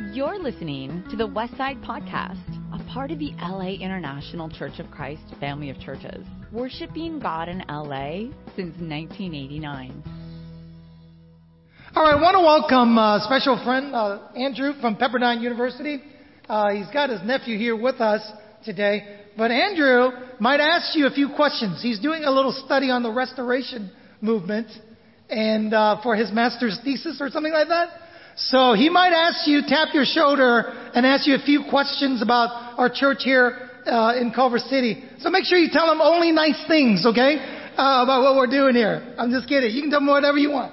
You're listening to the Westside Podcast, a part of the LA International Church of Christ family of churches, worshiping God in LA since 1989. All right, I want to welcome a special friend, uh, Andrew from Pepperdine University. Uh, he's got his nephew here with us today. But Andrew might ask you a few questions. He's doing a little study on the restoration movement and uh, for his master's thesis or something like that. So he might ask you, tap your shoulder, and ask you a few questions about our church here uh, in Culver City. So make sure you tell him only nice things, okay, uh, about what we're doing here. I'm just kidding. You can tell him whatever you want.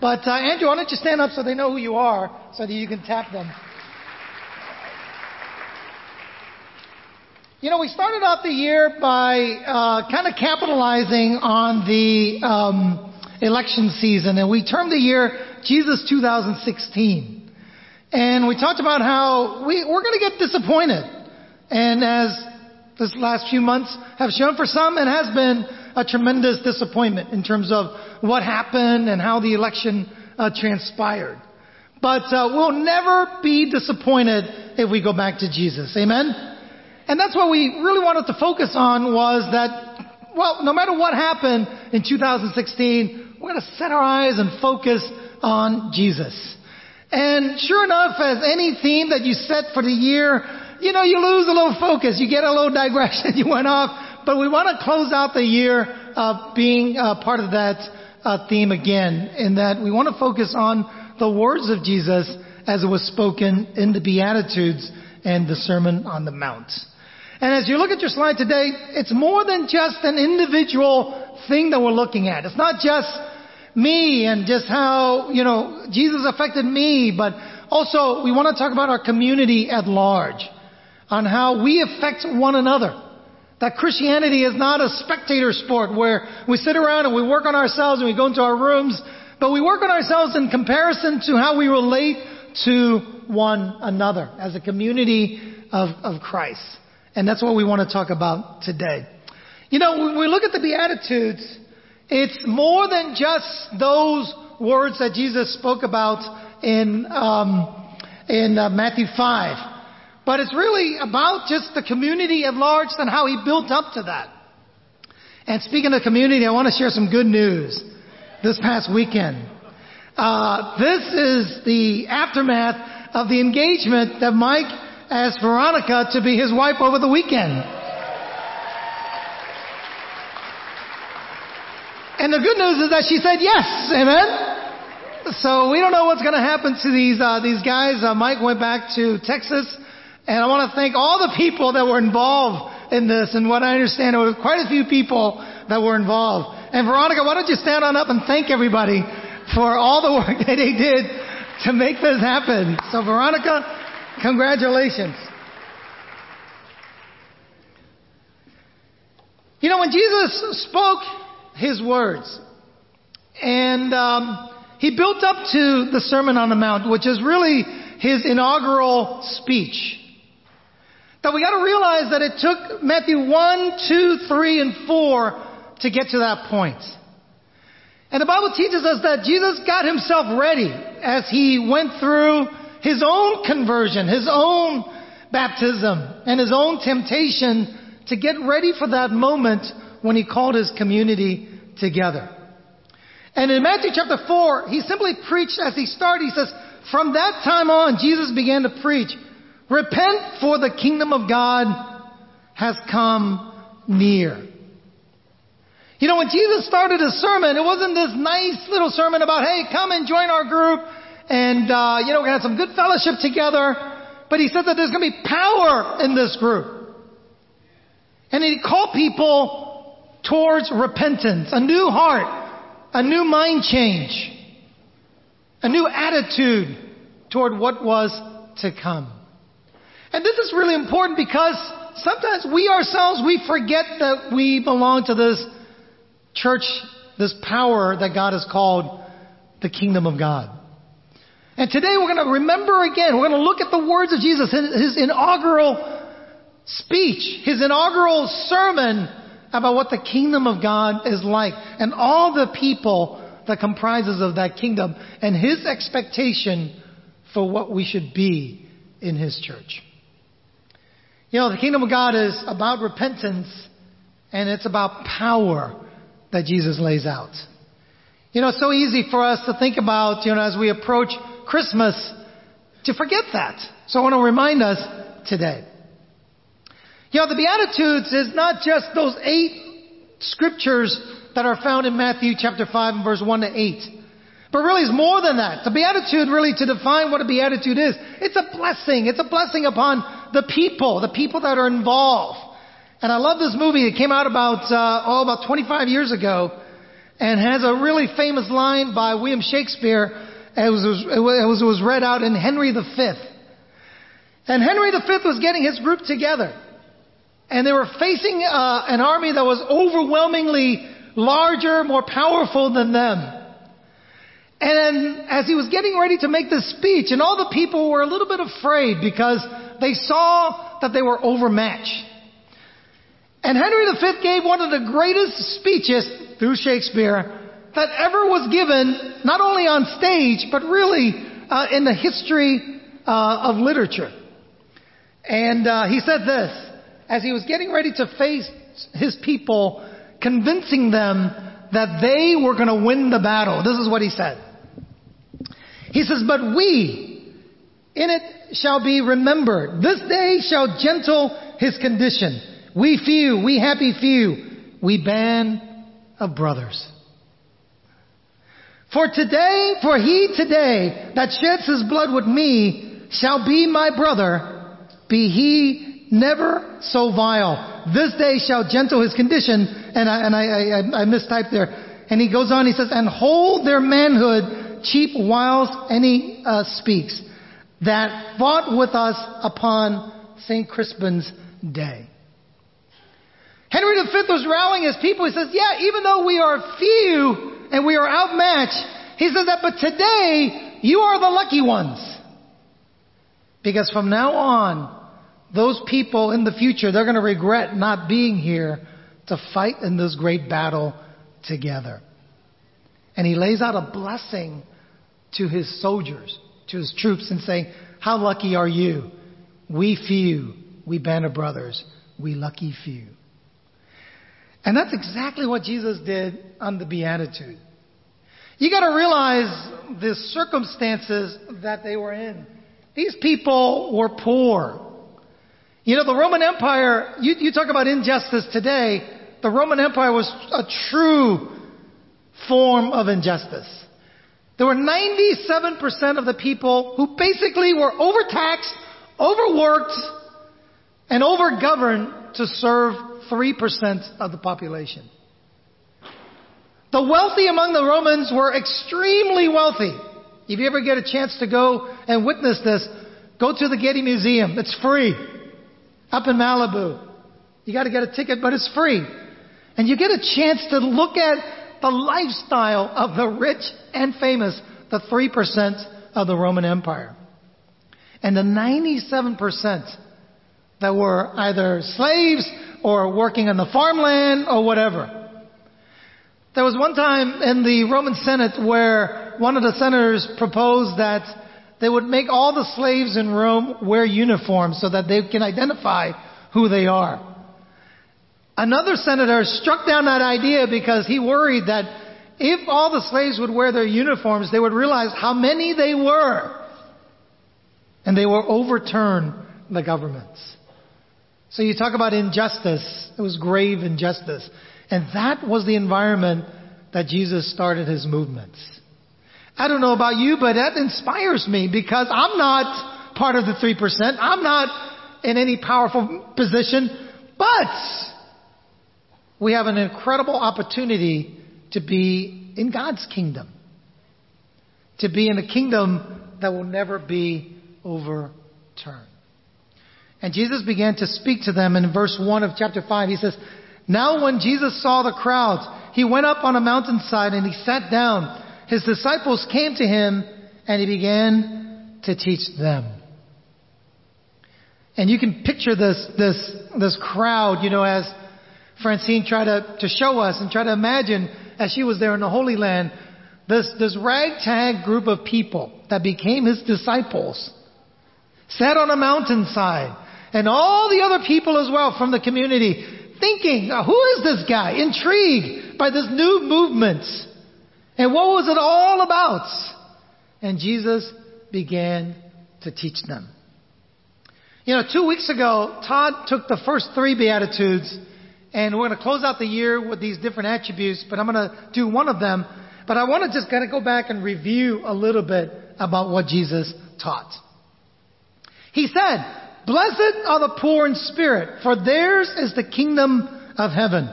But uh, Andrew, why don't you stand up so they know who you are, so that you can tap them. You know, we started off the year by uh, kind of capitalizing on the um, election season, and we termed the year Jesus 2016. And we talked about how we, we're going to get disappointed. And as this last few months have shown for some, it has been a tremendous disappointment in terms of what happened and how the election uh, transpired. But uh, we'll never be disappointed if we go back to Jesus. Amen? And that's what we really wanted to focus on was that, well, no matter what happened in 2016, we're going to set our eyes and focus on Jesus. And sure enough, as any theme that you set for the year, you know, you lose a little focus. You get a little digression. You went off. But we want to close out the year uh, being uh, part of that uh, theme again, in that we want to focus on the words of Jesus as it was spoken in the Beatitudes and the Sermon on the Mount. And as you look at your slide today, it's more than just an individual thing that we're looking at. It's not just me and just how, you know, Jesus affected me, but also we want to talk about our community at large, on how we affect one another. That Christianity is not a spectator sport where we sit around and we work on ourselves and we go into our rooms, but we work on ourselves in comparison to how we relate to one another as a community of, of Christ. And that's what we want to talk about today. You know, when we look at the Beatitudes, it's more than just those words that Jesus spoke about in, um, in uh, Matthew 5. But it's really about just the community at large and how he built up to that. And speaking of community, I want to share some good news this past weekend. Uh, this is the aftermath of the engagement that Mike asked Veronica to be his wife over the weekend. The good news is that she said yes. Amen. So we don't know what's going to happen to these uh, these guys. Uh, Mike went back to Texas, and I want to thank all the people that were involved in this. And what I understand, there were quite a few people that were involved. And Veronica, why don't you stand on up and thank everybody for all the work that they did to make this happen. So Veronica, congratulations. You know, when Jesus spoke his words, and um, he built up to the Sermon on the Mount, which is really his inaugural speech. Now we got to realize that it took Matthew 1, 2, 3, and 4 to get to that point. And the Bible teaches us that Jesus got himself ready as he went through his own conversion, his own baptism, and his own temptation to get ready for that moment when he called his community together. And in Matthew chapter 4, he simply preached as he started. He says, from that time on, Jesus began to preach, repent for the kingdom of God has come near. You know, when Jesus started his sermon, it wasn't this nice little sermon about, hey, come and join our group and, uh, you know, we're going to have some good fellowship together. But he said that there's going to be power in this group. And he called people towards repentance, a new heart, a new mind change, a new attitude toward what was to come. And this is really important because sometimes we ourselves, we forget that we belong to this church, this power that God has called the kingdom of God. And today we're going to remember again, we're going to look at the words of Jesus, his inaugural speech, his inaugural sermon about what the kingdom of God is like and all the people that comprises of that kingdom and his expectation for what we should be in His church. You know, the kingdom of God is about repentance and it's about power that Jesus lays out. You know, it's so easy for us to think about, you know, as we approach Christmas, to forget that. So I want to remind us today. You know, the Beatitudes is not just those eight scriptures that are found in Matthew chapter 5 and verse 1 to 8. But really it's more than that. The Beatitude really to define what a Beatitude is, it's a blessing. It's a blessing upon the people, the people that are involved. And I love this movie. It came out about, uh, oh, about 25 years ago and has a really famous line by William Shakespeare. It was, it was, it was read out in Henry V. And Henry V was getting his group together. And they were facing uh, an army that was overwhelmingly larger, more powerful than them. And as he was getting ready to make this speech, and all the people were a little bit afraid because they saw that they were overmatched. And Henry V gave one of the greatest speeches through Shakespeare that ever was given, not only on stage, but really uh, in the history uh, of literature. And uh, he said this as he was getting ready to face his people, convincing them that they were going to win the battle. This is what he said. He says, But we in it shall be remembered. This day shall gentle his condition. We few, we happy few, we band of brothers. For today, for he today that sheds his blood with me shall be my brother, be he never so vile. This day shall gentle his condition, and I, and I, I, I mistyped there. And he goes on, he says, and hold their manhood cheap whilst any uh, speaks, that fought with us upon St. Crispin's day. Henry V was rallying his people. He says, yeah, even though we are few and we are outmatched, he says that, but today you are the lucky ones. Because from now on, those people in the future, they're going to regret not being here to fight in this great battle together. And he lays out a blessing to his soldiers, to his troops, and saying, How lucky are you? We few, we band of brothers, we lucky few. And that's exactly what Jesus did on the Beatitude. You gotta realize the circumstances that they were in. These people were poor. You know, the Roman Empire, you, you talk about injustice today, the Roman Empire was a true form of injustice. There were 97% of the people who basically were overtaxed, overworked, and overgoverned to serve 3% of the population. The wealthy among the Romans were extremely wealthy. If you ever get a chance to go and witness this, go to the Getty Museum. It's free. Up in Malibu. You gotta get a ticket, but it's free. And you get a chance to look at the lifestyle of the rich and famous, the 3% of the Roman Empire. And the 97% that were either slaves or working on the farmland or whatever. There was one time in the Roman Senate where one of the senators proposed that they would make all the slaves in Rome wear uniforms so that they can identify who they are. Another senator struck down that idea because he worried that if all the slaves would wear their uniforms, they would realize how many they were. And they will overturn the governments. So you talk about injustice. It was grave injustice. And that was the environment that Jesus started his movements. I don't know about you, but that inspires me because I'm not part of the 3%. I'm not in any powerful position, but we have an incredible opportunity to be in God's kingdom. To be in a kingdom that will never be overturned. And Jesus began to speak to them in verse 1 of chapter 5. He says, Now when Jesus saw the crowds, he went up on a mountainside and he sat down. His disciples came to him and he began to teach them. And you can picture this, this, this crowd, you know, as Francine tried to, to show us and try to imagine as she was there in the Holy Land, this, this ragtag group of people that became his disciples sat on a mountainside and all the other people as well from the community thinking, who is this guy? Intrigued by this new movement. And what was it all about? And Jesus began to teach them. You know, two weeks ago, Todd took the first three Beatitudes, and we're going to close out the year with these different attributes, but I'm going to do one of them. But I want to just kind of go back and review a little bit about what Jesus taught. He said, Blessed are the poor in spirit, for theirs is the kingdom of heaven.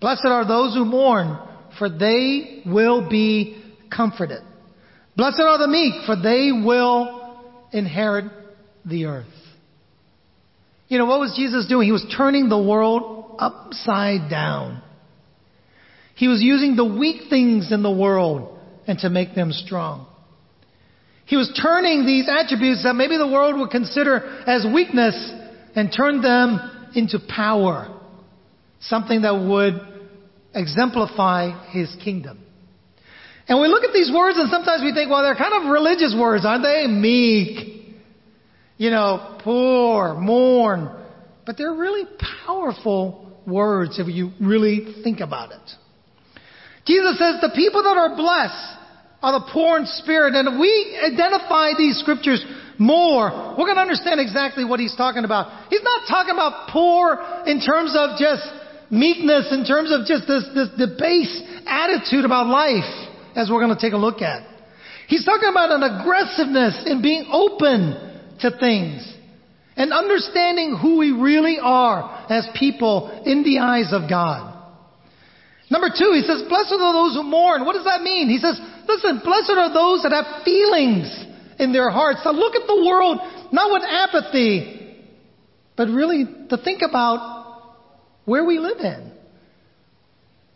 Blessed are those who mourn, for they will be comforted. Blessed are the meek, for they will inherit the earth. You know, what was Jesus doing? He was turning the world upside down. He was using the weak things in the world and to make them strong. He was turning these attributes that maybe the world would consider as weakness and turn them into power. Something that would exemplify his kingdom. And we look at these words and sometimes we think, well, they're kind of religious words, aren't they? Meek, you know, poor, mourn. But they're really powerful words if you really think about it. Jesus says the people that are blessed are the poor in spirit. And if we identify these scriptures more, we're going to understand exactly what he's talking about. He's not talking about poor in terms of just meekness, in terms of just this, this debased attitude about life, as we're going to take a look at. He's talking about an aggressiveness in being open to things and understanding who we really are as people in the eyes of God. Number two, he says, blessed are those who mourn. What does that mean? He says, listen, blessed are those that have feelings in their hearts, to look at the world not with apathy, but really to think about where we live in.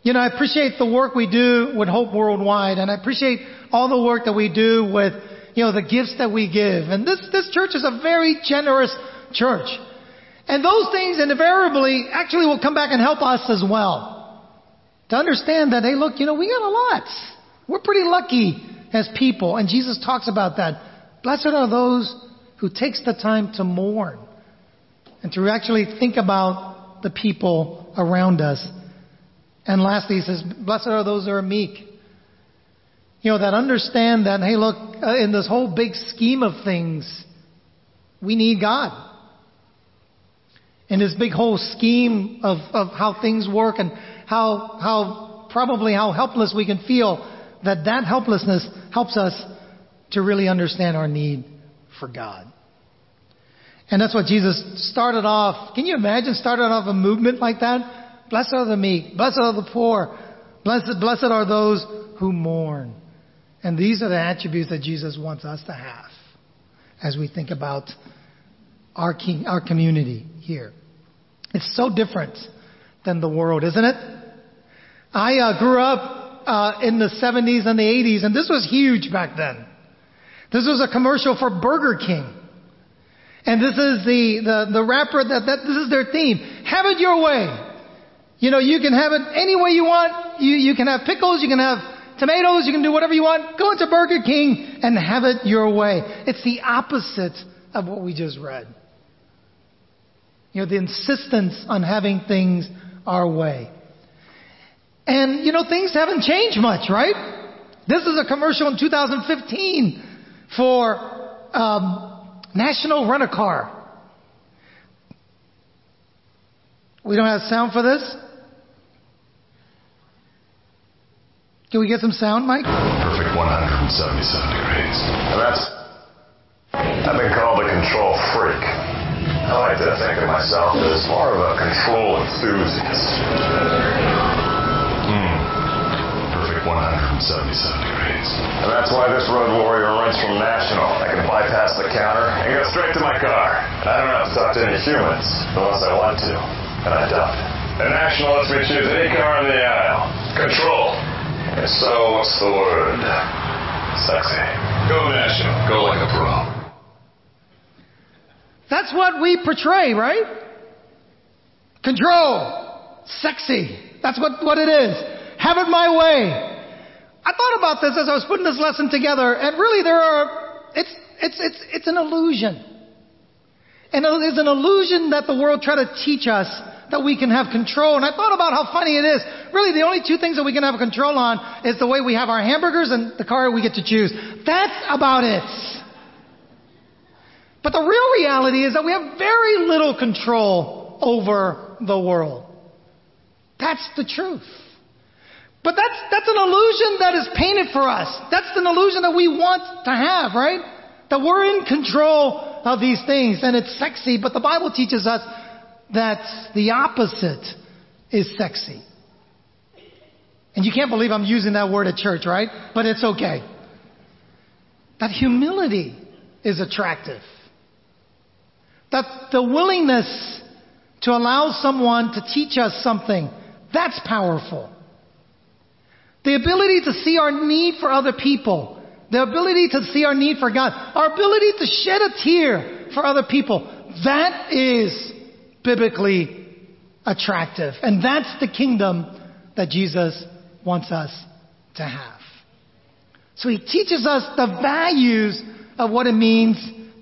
You know, I appreciate the work we do with Hope Worldwide, and I appreciate all the work that we do with, you know, the gifts that we give. And this, this church is a very generous church. And those things invariably actually will come back and help us as well. To understand that, hey, look, you know, we got a lot. We're pretty lucky as people. And Jesus talks about that. Blessed are those who takes the time to mourn and to actually think about the people around us. And lastly, he says, blessed are those who are meek. You know, that understand that, hey, look, uh, in this whole big scheme of things, we need God. In this big whole scheme of, of how things work and how, how probably how helpless we can feel, that that helplessness helps us to really understand our need for God. And that's what Jesus started off. Can you imagine starting off a movement like that? Blessed are the meek. Blessed are the poor. Blessed, blessed are those who mourn. And these are the attributes that Jesus wants us to have as we think about our king, our community here. It's so different than the world, isn't it? I uh, grew up uh, in the 70s and the 80s, and this was huge back then. This was a commercial for Burger King. And this is the, the, the rapper that, that, this is their theme. Have it your way. You know, you can have it any way you want. You, you can have pickles, you can have tomatoes, you can do whatever you want. Go into Burger King and have it your way. It's the opposite of what we just read. You know, the insistence on having things our way. And, you know, things haven't changed much, right? This is a commercial in 2015 for um, National Rent a Car. We don't have sound for this? Can we get some sound, Mike? Perfect 177 degrees. And that's. I've been called a control freak. I like to think of myself as more of a control enthusiast. 177 degrees. And that's why this road warrior runs from National. I can bypass the counter and go straight to my car. I don't have to talk to any humans unless I want to. And I don't. And National lets me choose any car in the aisle. Control. And so, what's the word? Sexy. Go National. Go like a pro. That's what we portray, right? Control. Sexy. That's what, what it is. Have it my way. I thought about this as I was putting this lesson together, and really there are, it's, it's, it's, it's an illusion. And it is an illusion that the world try to teach us that we can have control. And I thought about how funny it is. Really, the only two things that we can have control on is the way we have our hamburgers and the car we get to choose. That's about it. But the real reality is that we have very little control over the world. That's the truth. But that's, that's an illusion that is painted for us. That's an illusion that we want to have, right? That we're in control of these things and it's sexy, but the Bible teaches us that the opposite is sexy. And you can't believe I'm using that word at church, right? But it's okay. That humility is attractive. That the willingness to allow someone to teach us something, that's powerful. The ability to see our need for other people. The ability to see our need for God. Our ability to shed a tear for other people. That is biblically attractive. And that's the kingdom that Jesus wants us to have. So he teaches us the values of what it means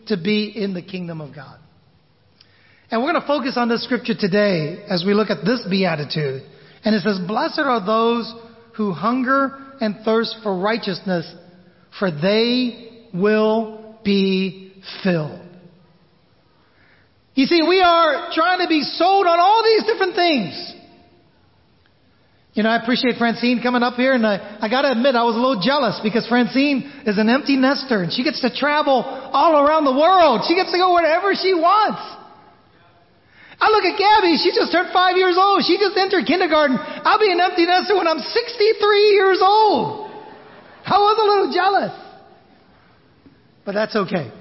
to be in the kingdom of God. And we're going to focus on this scripture today as we look at this beatitude. And it says, Blessed are those who hunger and thirst for righteousness, for they will be filled. You see, we are trying to be sold on all these different things. You know, I appreciate Francine coming up here, and I, I gotta admit, I was a little jealous because Francine is an empty nester, and she gets to travel all around the world. She gets to go wherever she wants. I look at Gabby, she just turned five years old. She just entered kindergarten. I'll be an empty nester when I'm 63 years old. I was a little jealous. But that's okay.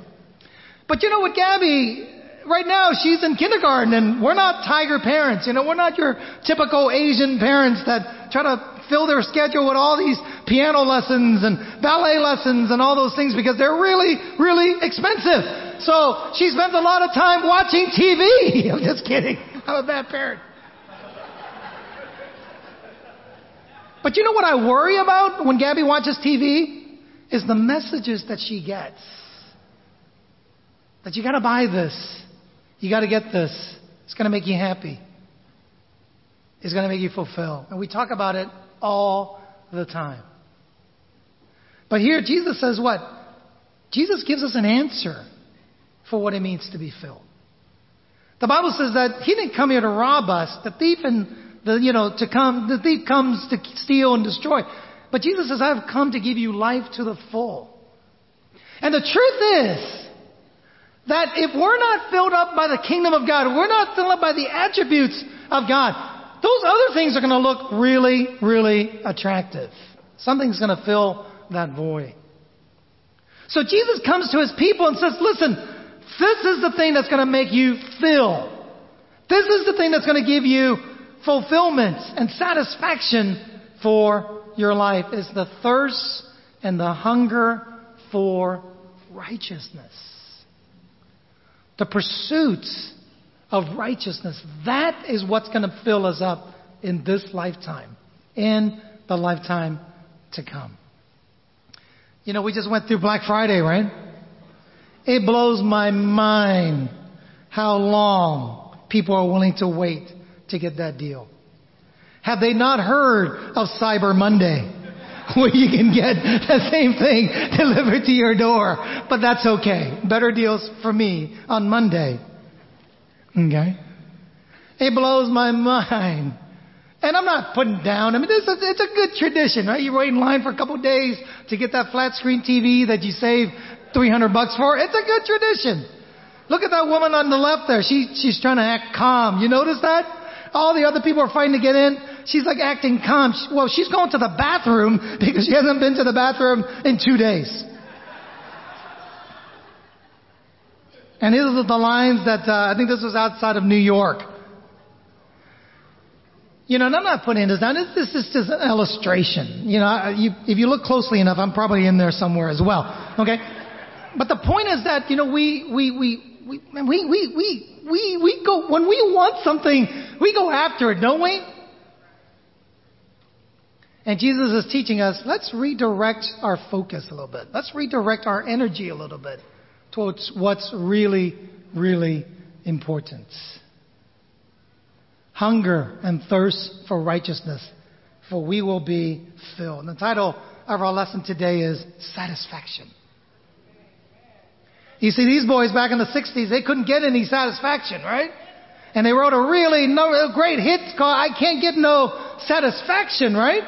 But you know what, Gabby, right now she's in kindergarten and we're not tiger parents. You know, we're not your typical Asian parents that try to fill their schedule with all these piano lessons and ballet lessons and all those things because they're really, really expensive. So she spends a lot of time watching TV. I'm just kidding. I'm a bad parent. But you know what I worry about when Gabby watches TV? Is the messages that she gets. That you gotta buy this. You gotta get this. It's gonna make you happy. It's gonna make you fulfill. And we talk about it all the time. But here Jesus says what? Jesus gives us an answer for what it means to be filled. The Bible says that he didn't come here to rob us. The thief and the, you know, to come, the thief comes to steal and destroy. But Jesus says, I've come to give you life to the full. And the truth is that if we're not filled up by the kingdom of God, we're not filled up by the attributes of God, those other things are going to look really, really attractive. Something's going to fill that void. So Jesus comes to his people and says, listen, this is the thing that's going to make you fill. This is the thing that's going to give you fulfillment and satisfaction for your life is the thirst and the hunger for righteousness. The pursuit of righteousness. That is what's going to fill us up in this lifetime, in the lifetime to come. You know, we just went through Black Friday, right? It blows my mind how long people are willing to wait to get that deal. Have they not heard of Cyber Monday? Where you can get the same thing delivered to your door. But that's okay. Better deals for me on Monday. Okay? It blows my mind. And I'm not putting down. I mean, this is, it's a good tradition, right? You wait in line for a couple days to get that flat screen TV that you save 300 bucks for. It's a good tradition. Look at that woman on the left there. She, she's trying to act calm. You notice that? All the other people are fighting to get in. She's like acting calm. Well, she's going to the bathroom because she hasn't been to the bathroom in two days. And these are the lines that uh, I think this was outside of New York. You know, and I'm not putting this down. This, this is just an illustration. You know, you, if you look closely enough, I'm probably in there somewhere as well. Okay? But the point is that, you know, we, we, we, we, we, we, we, we, go, when we want something, we go after it, don't we? And Jesus is teaching us, let's redirect our focus a little bit. Let's redirect our energy a little bit towards what's really, really important. Hunger and thirst for righteousness, for we will be filled. And the title of our lesson today is Satisfaction. You see, these boys back in the 60s, they couldn't get any satisfaction, right? And they wrote a really no, great hit called I Can't Get No Satisfaction, right?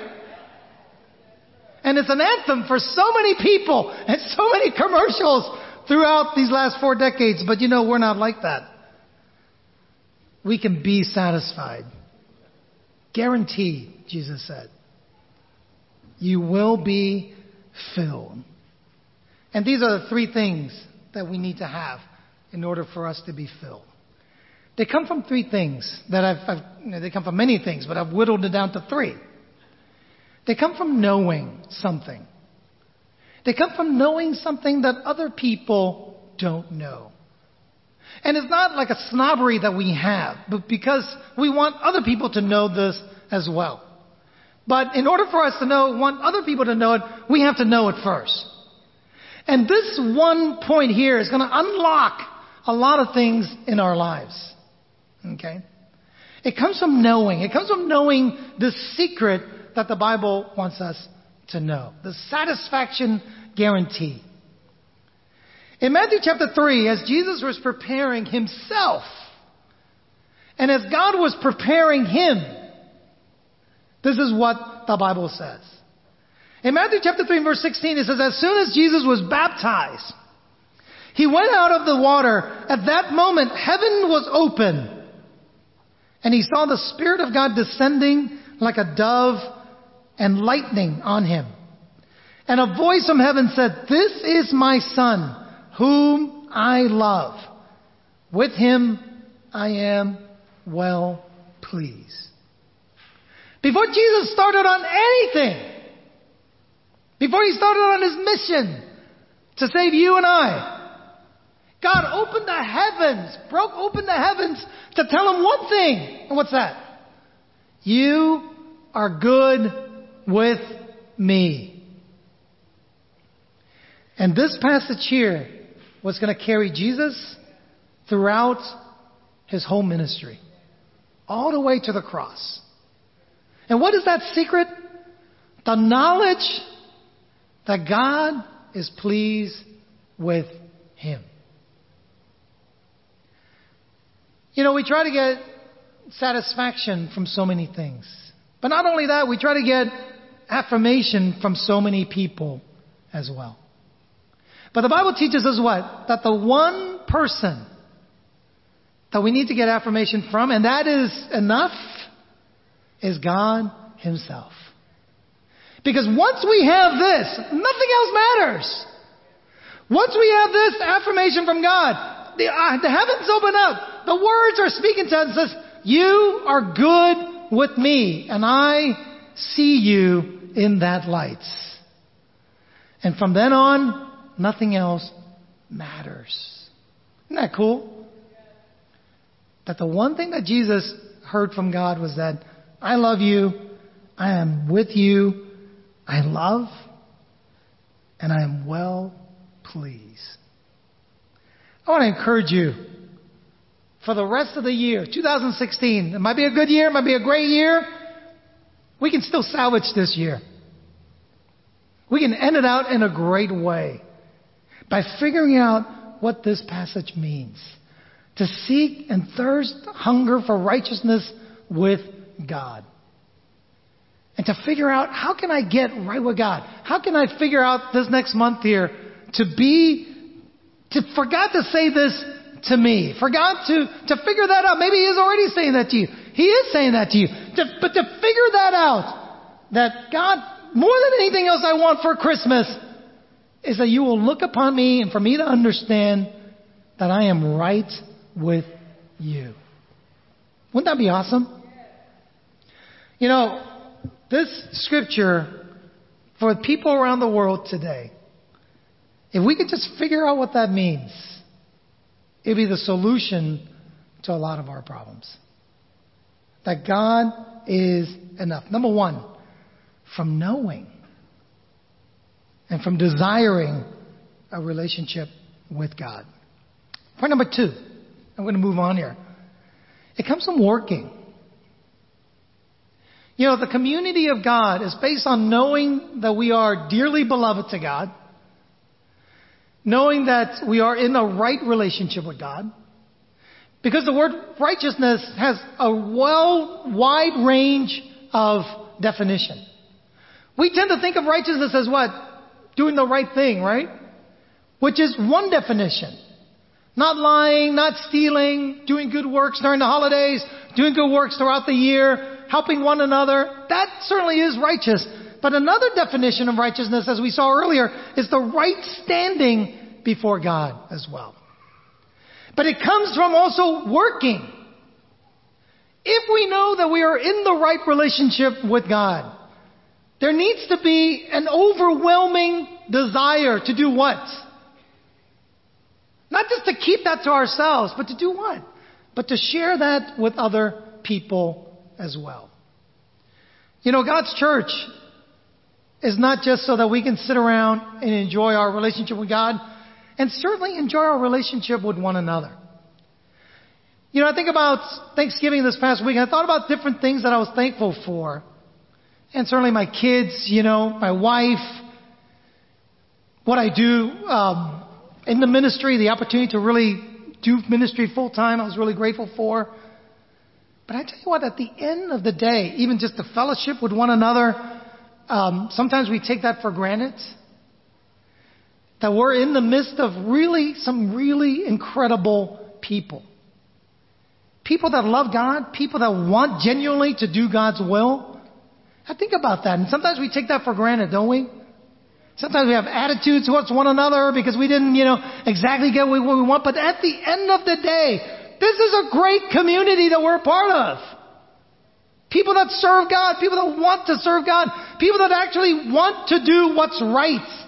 And it's an anthem for so many people and so many commercials throughout these last four decades. But you know, we're not like that. We can be satisfied. Guaranteed, Jesus said. You will be filled. And these are the three things that we need to have in order for us to be filled. They come from three things that I've, I've you know, they come from many things, but I've whittled it down to three. They come from knowing something. They come from knowing something that other people don't know. And it's not like a snobbery that we have, but because we want other people to know this as well. But in order for us to know, want other people to know it, we have to know it first. And this one point here is going to unlock a lot of things in our lives. Okay? It comes from knowing. It comes from knowing the secret that the Bible wants us to know. The satisfaction guarantee. In Matthew chapter 3, as Jesus was preparing himself, and as God was preparing him, this is what the Bible says. In Matthew chapter 3 verse 16, it says, As soon as Jesus was baptized, he went out of the water. At that moment, heaven was open. And he saw the Spirit of God descending like a dove and lightning on him. And a voice from heaven said, This is my Son, whom I love. With him I am well pleased. Before Jesus started on anything, before he started on his mission to save you and I, God opened the heavens, broke open the heavens to tell him one thing. And what's that? You are good with me. And this passage here was going to carry Jesus throughout his whole ministry, all the way to the cross. And what is that secret? The knowledge that God is pleased with him. You know, we try to get satisfaction from so many things. But not only that, we try to get affirmation from so many people as well. But the Bible teaches us what? That the one person that we need to get affirmation from, and that is enough, is God Himself. Because once we have this, nothing else matters. Once we have this affirmation from God, the, uh, the heavens open up. The words are speaking to us says, you are good with me and I see you in that light. And from then on, nothing else matters. Isn't that cool? That the one thing that Jesus heard from God was that I love you, I am with you, I love, and I am well pleased. I want to encourage you for the rest of the year, 2016. It might be a good year, it might be a great year. We can still salvage this year. We can end it out in a great way by figuring out what this passage means. To seek and thirst, hunger for righteousness with God. And to figure out how can I get right with God? How can I figure out this next month here to be, to, for God to say this to me. Forgot to, to figure that out. Maybe he is already saying that to you. He is saying that to you. To, but to figure that out, that God, more than anything else I want for Christmas, is that you will look upon me and for me to understand that I am right with you. Wouldn't that be awesome? You know, this scripture for people around the world today, if we could just figure out what that means, It'd be the solution to a lot of our problems. That God is enough. Number one, from knowing and from desiring a relationship with God. Point number two. I'm going to move on here. It comes from working. You know, the community of God is based on knowing that we are dearly beloved to God, knowing that we are in a right relationship with God, because the word righteousness has a well, wide range of definition. We tend to think of righteousness as what? Doing the right thing, right? Which is one definition. Not lying, not stealing, doing good works during the holidays, doing good works throughout the year, helping one another. That certainly is righteous. But another definition of righteousness, as we saw earlier, is the right standing before God as well. But it comes from also working. If we know that we are in the right relationship with God, there needs to be an overwhelming desire to do what? Not just to keep that to ourselves, but to do what? But to share that with other people as well. You know, God's church is not just so that we can sit around and enjoy our relationship with God, and certainly enjoy our relationship with one another. You know, I think about Thanksgiving this past week, and I thought about different things that I was thankful for. And certainly my kids, you know, my wife, what I do um, in the ministry, the opportunity to really do ministry full time, I was really grateful for. But I tell you what, at the end of the day, even just the fellowship with one another, um, sometimes we take that for granted. That we're in the midst of really, some really incredible people. People that love God, people that want genuinely to do God's will. I think about that, and sometimes we take that for granted, don't we? Sometimes we have attitudes towards one another because we didn't, you know, exactly get what we want. But at the end of the day, this is a great community that we're a part of. People that serve God, people that want to serve God, people that actually want to do what's right.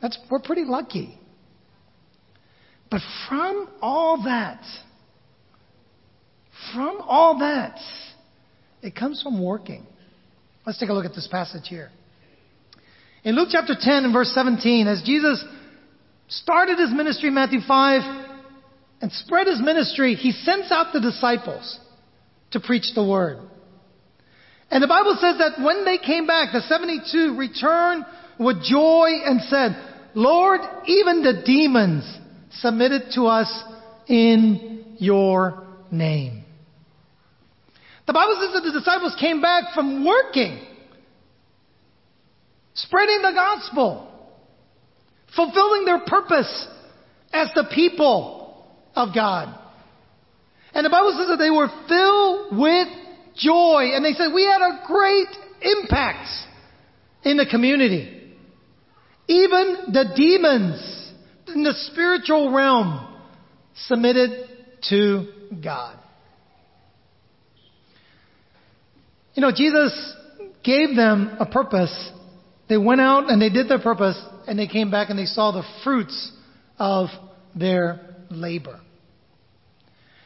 That's, we're pretty lucky. But from all that, from all that, it comes from working. Let's take a look at this passage here. In Luke chapter 10 and verse 17, as Jesus started his ministry, Matthew 5, and spread his ministry, he sends out the disciples to preach the word. And the Bible says that when they came back, the 72 returned with joy and said, Lord, even the demons submitted to us in your name. The Bible says that the disciples came back from working, spreading the gospel, fulfilling their purpose as the people of God. And the Bible says that they were filled with joy. And they said, we had a great impact in the community. Even the demons in the spiritual realm submitted to God. You know, Jesus gave them a purpose. They went out and they did their purpose and they came back and they saw the fruits of their labor.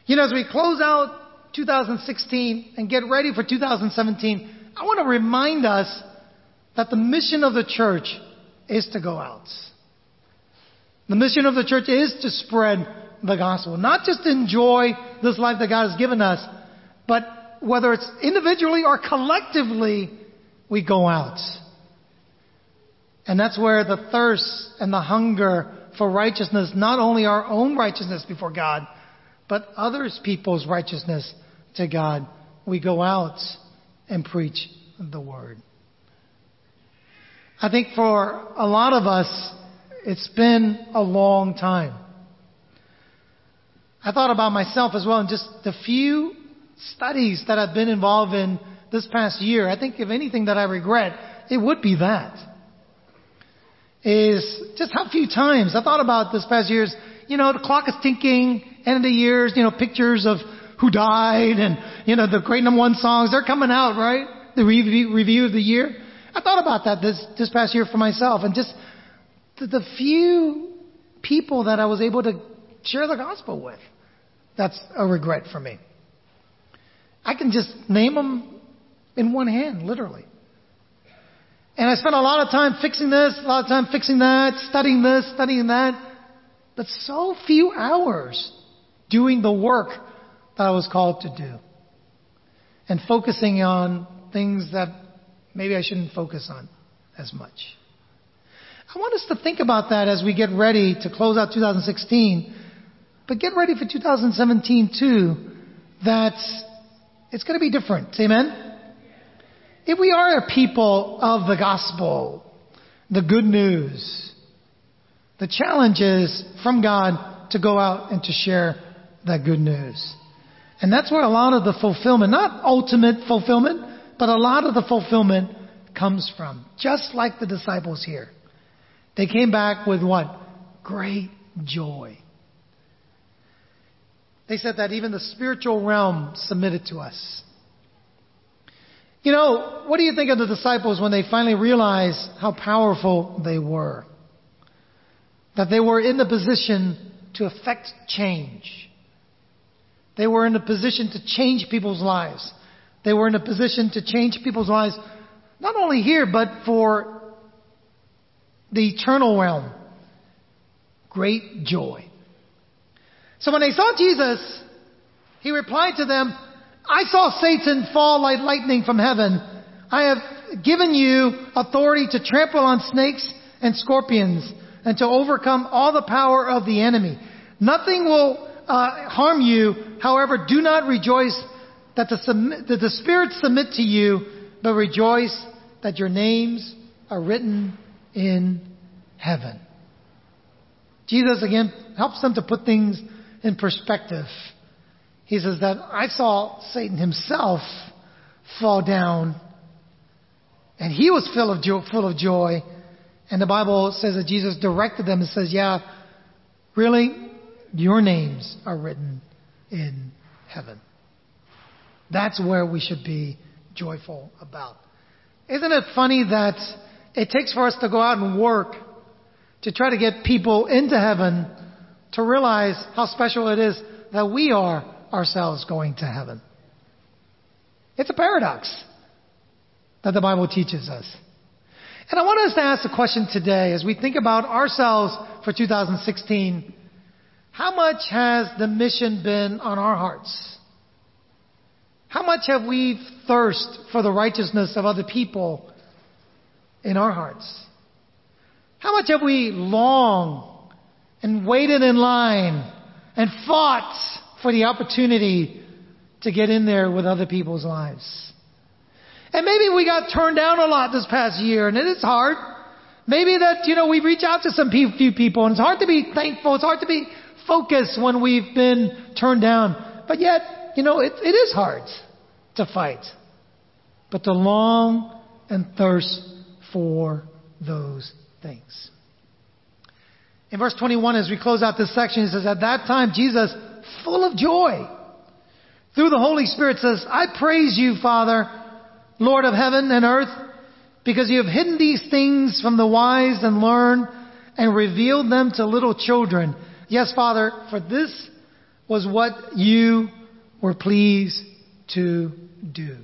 You know, as we close out 2016 and get ready for 2017, I want to remind us that the mission of the church is to go out. The mission of the church is to spread the gospel, not just enjoy this life that God has given us, but whether it's individually or collectively, we go out. And that's where the thirst and the hunger for righteousness, not only our own righteousness before God, but others people's righteousness to God, we go out and preach the word. I think for a lot of us, it's been a long time. I thought about myself as well and just the few studies that I've been involved in this past year. I think if anything that I regret, it would be that is just how few times I thought about this past years. You know, the clock is ticking, end of the years, you know, pictures of who died and, you know, the great number one songs, they're coming out, right? The review, of the year. I thought about that this, this past year for myself and just the, the few people that I was able to share the gospel with. That's a regret for me. I can just name them in one hand, literally. And I spent a lot of time fixing this, a lot of time fixing that, studying this, studying that, but so few hours doing the work that I was called to do. And focusing on things that maybe I shouldn't focus on as much. I want us to think about that as we get ready to close out 2016, but get ready for 2017 too, that it's going to be different. Amen? If we are a people of the gospel, the good news, the challenge is from God to go out and to share that good news. And that's where a lot of the fulfillment, not ultimate fulfillment, but a lot of the fulfillment comes from. Just like the disciples here. They came back with what? Great joy. They said that even the spiritual realm submitted to us. You know, what do you think of the disciples when they finally realized how powerful they were? That they were in the position to affect change. They were in a position to change people's lives. They were in a position to change people's lives, not only here, but for the eternal realm. Great joy. So when they saw Jesus, he replied to them, I saw Satan fall like lightning from heaven. I have given you authority to trample on snakes and scorpions and to overcome all the power of the enemy. Nothing will uh, harm you. However, do not rejoice that the, that the spirits submit to you, but rejoice that your names are written in heaven. Jesus again helps them to put things in perspective. He says that I saw Satan himself fall down and he was full of joy, full of joy. And the Bible says that Jesus directed them and says, yeah, really, your names are written in heaven. That's where we should be joyful about. Isn't it funny that it takes for us to go out and work to try to get people into heaven to realize how special it is that we are ourselves going to heaven. It's a paradox that the Bible teaches us. And I want us to ask a question today as we think about ourselves for 2016. How much has the mission been on our hearts? How much have we thirst for the righteousness of other people in our hearts? How much have we longed and waited in line and fought for the opportunity to get in there with other people's lives? And maybe we got turned down a lot this past year and it is hard. Maybe that, you know, we reach out to some few people and it's hard to be thankful. It's hard to be focused when we've been turned down. But yet, you know, it, it is hard to fight. But to long and thirst for those things. In verse 21, as we close out this section, it says, At that time, Jesus, full of joy, through the Holy Spirit says, I praise you, Father, Lord of heaven and earth, because you have hidden these things from the wise and learned and revealed them to little children. Yes, Father, for this was what you were pleased to do.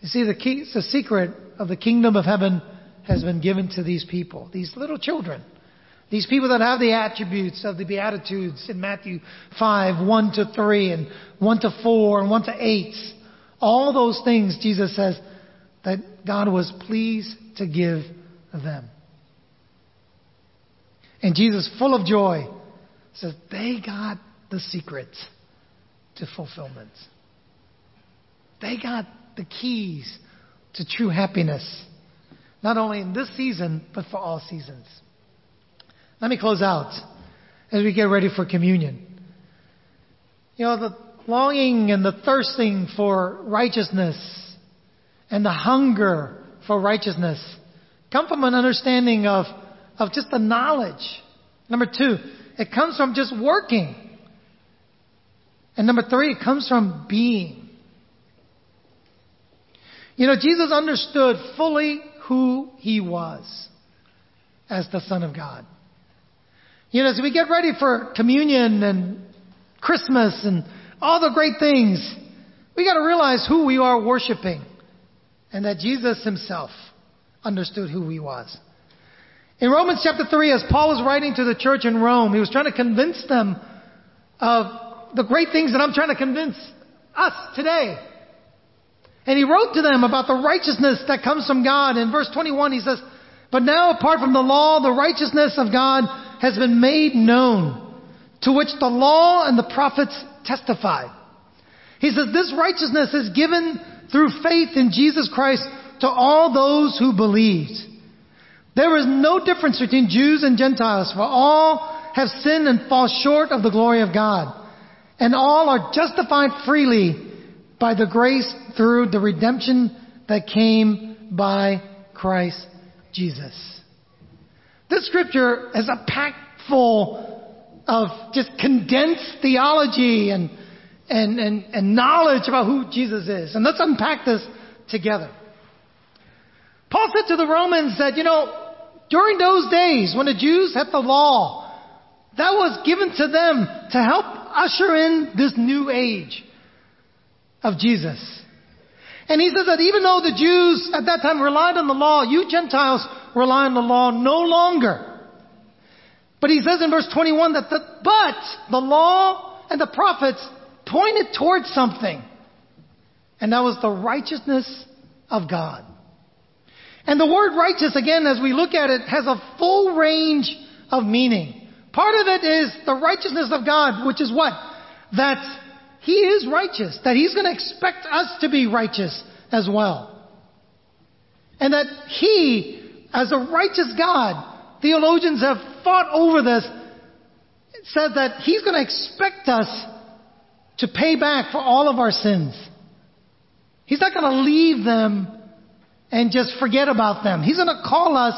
You see, the key, the secret of the kingdom of heaven has been given to these people, these little children. These people that have the attributes of the Beatitudes in Matthew 5, 1 to 3, and 1 to 4, and 1 to 8. All those things, Jesus says, that God was pleased to give them. And Jesus, full of joy, says, they got the secret to fulfillment. They got the keys to true happiness. Not only in this season, but for all seasons. Let me close out as we get ready for communion. You know, the longing and the thirsting for righteousness and the hunger for righteousness come from an understanding of, of just the knowledge. Number two, it comes from just working. And number three, it comes from being. You know, Jesus understood fully who he was as the Son of God. You know, as we get ready for communion and Christmas and all the great things, We got to realize who we are worshiping and that Jesus himself understood who he was. In Romans chapter 3, as Paul was writing to the church in Rome, he was trying to convince them of the great things that I'm trying to convince us today. And he wrote to them about the righteousness that comes from God. In verse 21, he says, But now apart from the law, the righteousness of God has been made known, to which the law and the prophets testify. He says, This righteousness is given through faith in Jesus Christ to all those who believed. There is no difference between Jews and Gentiles, for all have sinned and fall short of the glory of God. And all are justified freely by the grace through the redemption that came by Christ Jesus. This scripture is a pack full of just condensed theology and, and, and, and knowledge about who Jesus is. And let's unpack this together. Paul said to the Romans that, you know, during those days when the Jews had the law, that was given to them to help usher in this new age of Jesus. And he says that even though the Jews at that time relied on the law, you Gentiles rely on the law no longer. But he says in verse 21 that the, but the law and the prophets pointed towards something. And that was the righteousness of God. And the word righteous, again, as we look at it, has a full range of meaning. Part of it is the righteousness of God, which is what? That He is righteous, that He's going to expect us to be righteous as well. And that He, as a righteous God, theologians have fought over this, said that He's going to expect us to pay back for all of our sins. He's not going to leave them and just forget about them. He's going to call us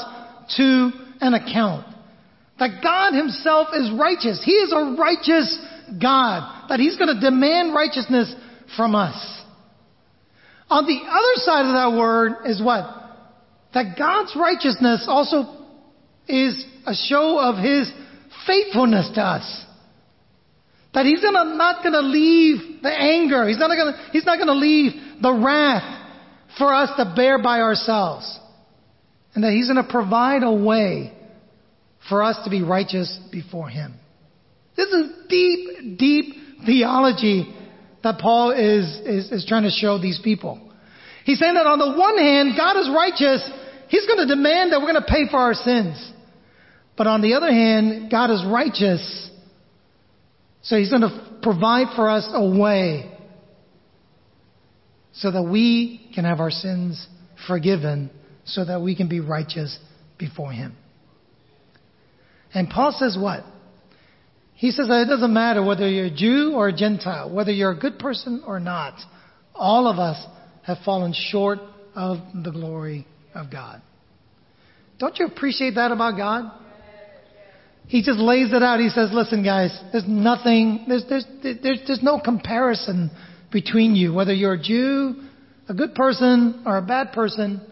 to an account. That God Himself is righteous. He is a righteous God. That He's going to demand righteousness from us. On the other side of that word is what? That God's righteousness also is a show of His faithfulness to us. That He's gonna, not going to leave the anger. He's not going to, leave the wrath for us to bear by ourselves. And that He's going to provide a way for us to be righteous before Him. This is deep, deep theology that Paul is, is, is trying to show these people. He's saying that on the one hand, God is righteous. He's going to demand that we're going to pay for our sins. But on the other hand, God is righteous. So He's going to provide for us a way so that we can have our sins forgiven so that we can be righteous before Him. And Paul says what? He says that it doesn't matter whether you're a Jew or a Gentile, whether you're a good person or not. All of us have fallen short of the glory of God. Don't you appreciate that about God? He just lays it out. He says, listen guys, there's nothing, there's, there's, there's, there's no comparison between you. Whether you're a Jew, a good person, or a bad person,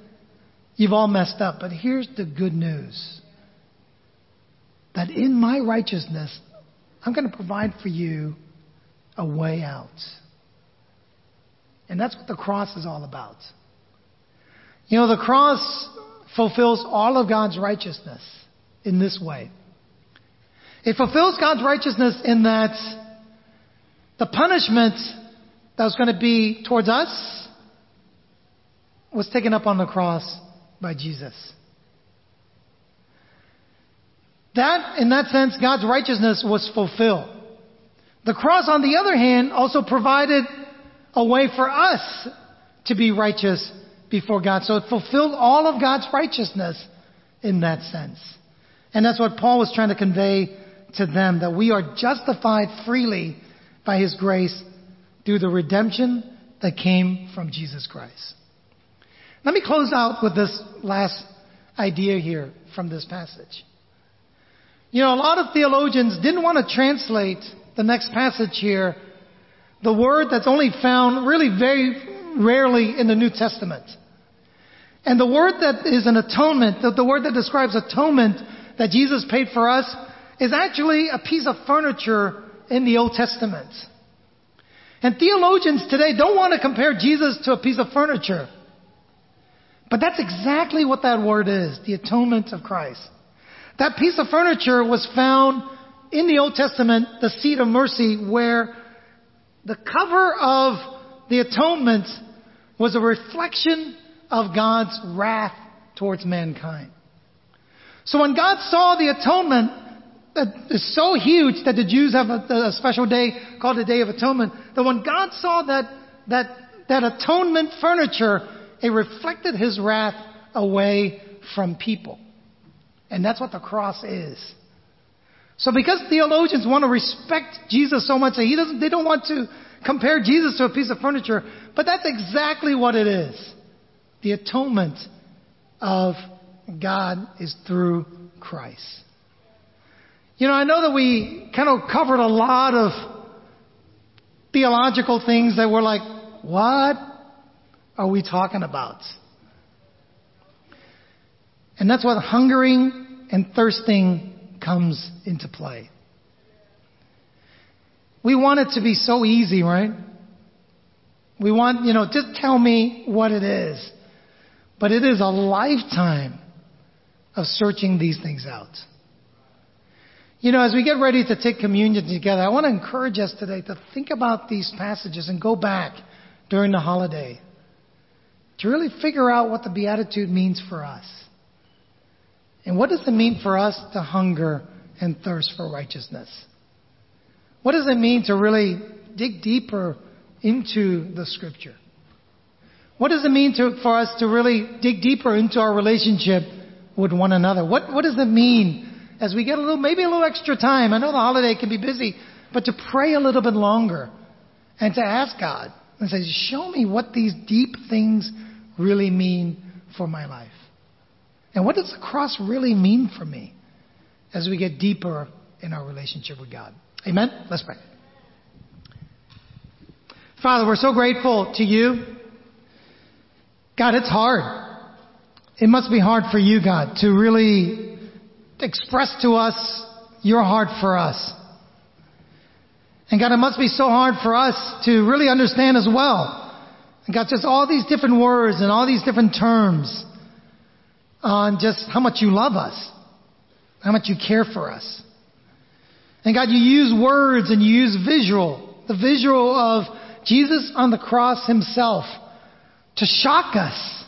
you've all messed up. But here's the good news. That in my righteousness, I'm going to provide for you a way out. And that's what the cross is all about. You know, the cross fulfills all of God's righteousness in this way. It fulfills God's righteousness in that the punishment that was going to be towards us was taken up on the cross by Jesus. That, in that sense, God's righteousness was fulfilled. The cross, on the other hand, also provided a way for us to be righteous before God. So it fulfilled all of God's righteousness in that sense. And that's what Paul was trying to convey to them, that we are justified freely by His grace through the redemption that came from Jesus Christ. Let me close out with this last idea here from this passage. You know, a lot of theologians didn't want to translate the next passage here, the word that's only found really very rarely in the New Testament. And the word that is an atonement, the, the word that describes atonement that Jesus paid for us, is actually a piece of furniture in the Old Testament. And theologians today don't want to compare Jesus to a piece of furniture. But that's exactly what that word is, the atonement of Christ. That piece of furniture was found in the Old Testament, the seat of mercy, where the cover of the atonement was a reflection of God's wrath towards mankind. So when God saw the atonement that is so huge that the Jews have a, a special day called the Day of Atonement, that when God saw that, that, that atonement furniture, it reflected his wrath away from people. And that's what the cross is. So because theologians want to respect Jesus so much, that he doesn't, they don't want to compare Jesus to a piece of furniture, but that's exactly what it is. The atonement of God is through Christ. You know, I know that we kind of covered a lot of theological things that were like, what are we talking about? And that's what hungering and thirsting comes into play. We want it to be so easy, right? We want, you know, just tell me what it is. But it is a lifetime of searching these things out. You know, as we get ready to take communion together, I want to encourage us today to think about these passages and go back during the holiday to really figure out what the Beatitude means for us. And what does it mean for us to hunger and thirst for righteousness? What does it mean to really dig deeper into the scripture? What does it mean to, for us to really dig deeper into our relationship with one another? What, what does it mean as we get a little, maybe a little extra time? I know the holiday can be busy, but to pray a little bit longer and to ask God and say, show me what these deep things really mean for my life. And what does the cross really mean for me as we get deeper in our relationship with God? Amen? Let's pray. Father, we're so grateful to you. God, it's hard. It must be hard for you, God, to really express to us your heart for us. And God, it must be so hard for us to really understand as well. And God, just all these different words and all these different terms on just how much you love us, how much you care for us. And God, you use words and you use visual, the visual of Jesus on the cross himself to shock us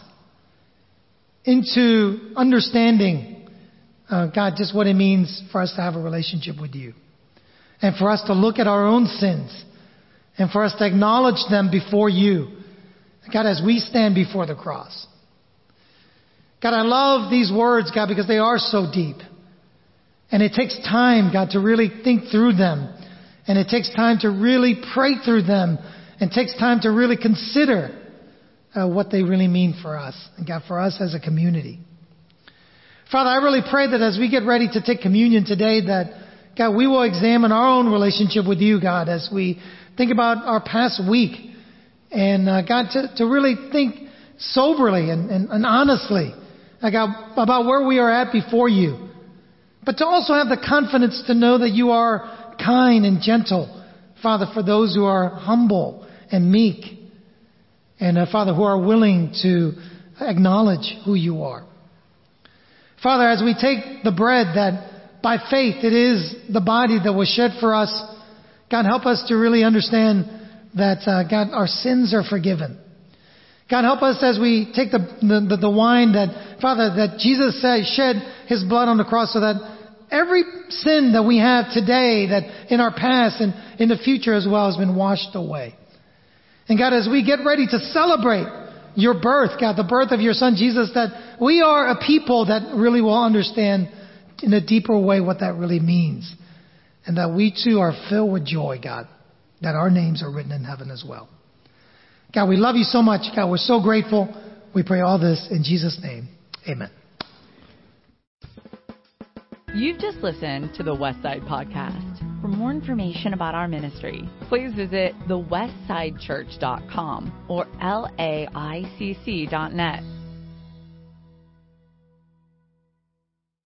into understanding, uh, God, just what it means for us to have a relationship with you. And for us to look at our own sins and for us to acknowledge them before you. God, as we stand before the cross. God, I love these words, God, because they are so deep. And it takes time, God, to really think through them. And it takes time to really pray through them. And it takes time to really consider uh, what they really mean for us. And God, for us as a community. Father, I really pray that as we get ready to take communion today, that God, we will examine our own relationship with you, God, as we think about our past week. And uh, God, to, to really think soberly and, and, and honestly about where we are at before you. But to also have the confidence to know that you are kind and gentle, Father, for those who are humble and meek. And uh, Father, who are willing to acknowledge who you are. Father, as we take the bread that by faith it is the body that was shed for us, God, help us to really understand that, uh, God, our sins are forgiven. God, help us as we take the, the, the, wine that, Father, that Jesus said, shed His blood on the cross so that every sin that we have today, that in our past and in the future as well, has been washed away. And God, as we get ready to celebrate your birth, God, the birth of your Son Jesus, that we are a people that really will understand in a deeper way what that really means. And that we too are filled with joy, God, that our names are written in heaven as well. God, we love you so much. God, we're so grateful. We pray all this in Jesus' name. Amen. You've just listened to the Westside Podcast. For more information about our ministry, please visit thewestsidechurch.com or laicc.net.